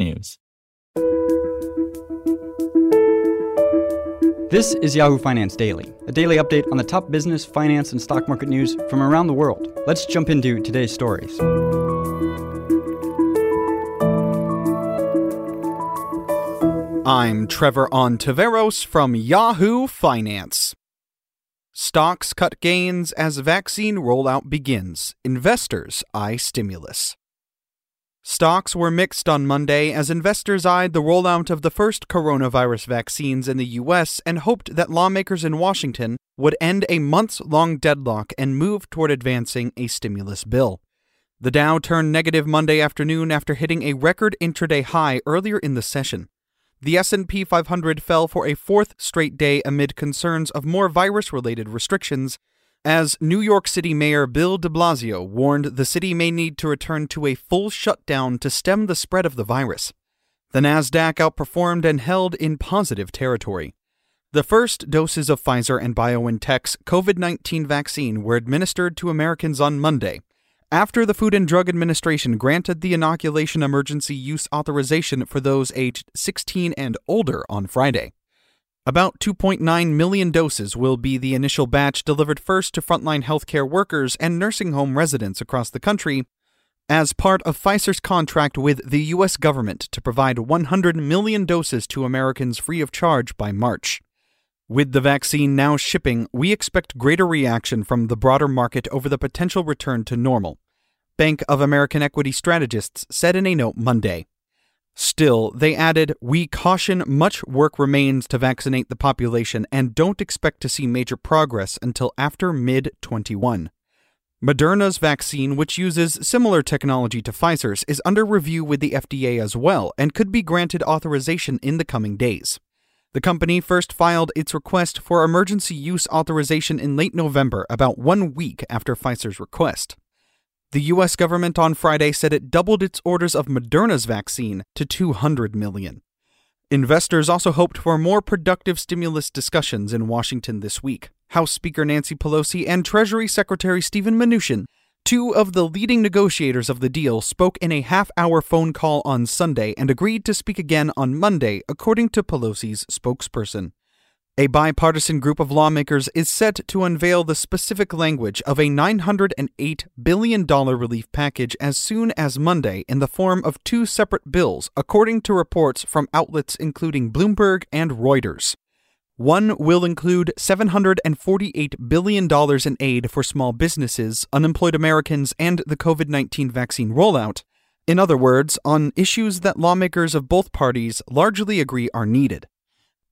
technews. This is Yahoo Finance Daily, a daily update on the top business, finance, and stock market news from around the world. Let's jump into today's stories. I'm Trevor Ontiveros from Yahoo Finance. Stocks cut gains as vaccine rollout begins. Investors eye stimulus. Stocks were mixed on Monday as investors eyed the rollout of the first coronavirus vaccines in the U.S. and hoped that lawmakers in Washington would end a months long deadlock and move toward advancing a stimulus bill. The Dow turned negative Monday afternoon after hitting a record intraday high earlier in the session. The S&P 500 fell for a fourth straight day amid concerns of more virus-related restrictions as New York City Mayor Bill de Blasio warned the city may need to return to a full shutdown to stem the spread of the virus. The Nasdaq outperformed and held in positive territory. The first doses of Pfizer and BioNTech's COVID-19 vaccine were administered to Americans on Monday after the Food and Drug Administration granted the inoculation emergency use authorization for those aged 16 and older on Friday. About 2.9 million doses will be the initial batch delivered first to frontline healthcare workers and nursing home residents across the country as part of Pfizer's contract with the U.S. government to provide 100 million doses to Americans free of charge by March. With the vaccine now shipping, we expect greater reaction from the broader market over the potential return to normal. Bank of American equity strategists said in a note Monday. Still, they added, We caution much work remains to vaccinate the population and don't expect to see major progress until after mid 21. Moderna's vaccine, which uses similar technology to Pfizer's, is under review with the FDA as well and could be granted authorization in the coming days. The company first filed its request for emergency use authorization in late November, about one week after Pfizer's request. The U.S. government on Friday said it doubled its orders of Moderna's vaccine to 200 million. Investors also hoped for more productive stimulus discussions in Washington this week. House Speaker Nancy Pelosi and Treasury Secretary Steven Mnuchin, two of the leading negotiators of the deal, spoke in a half hour phone call on Sunday and agreed to speak again on Monday, according to Pelosi's spokesperson. A bipartisan group of lawmakers is set to unveil the specific language of a $908 billion relief package as soon as Monday in the form of two separate bills, according to reports from outlets including Bloomberg and Reuters. One will include $748 billion in aid for small businesses, unemployed Americans, and the COVID 19 vaccine rollout. In other words, on issues that lawmakers of both parties largely agree are needed.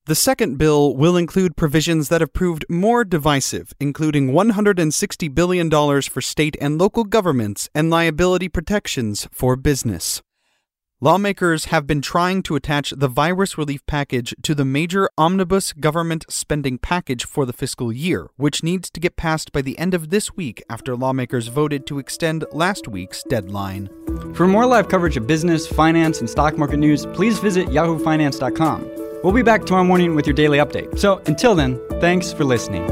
The second bill will include provisions that have proved more divisive, including $160 billion for state and local governments and liability protections for business. Lawmakers have been trying to attach the virus relief package to the major omnibus government spending package for the fiscal year, which needs to get passed by the end of this week after lawmakers voted to extend last week's deadline. For more live coverage of business, finance, and stock market news, please visit yahoofinance.com. We'll be back tomorrow morning with your daily update. So until then, thanks for listening.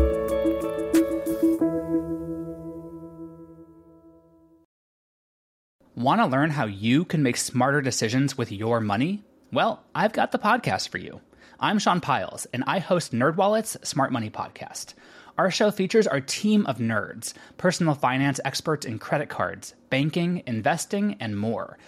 Want to learn how you can make smarter decisions with your money? Well, I've got the podcast for you. I'm Sean Pyles, and I host NerdWallet's Smart Money Podcast. Our show features our team of nerds, personal finance experts in credit cards, banking, investing, and more –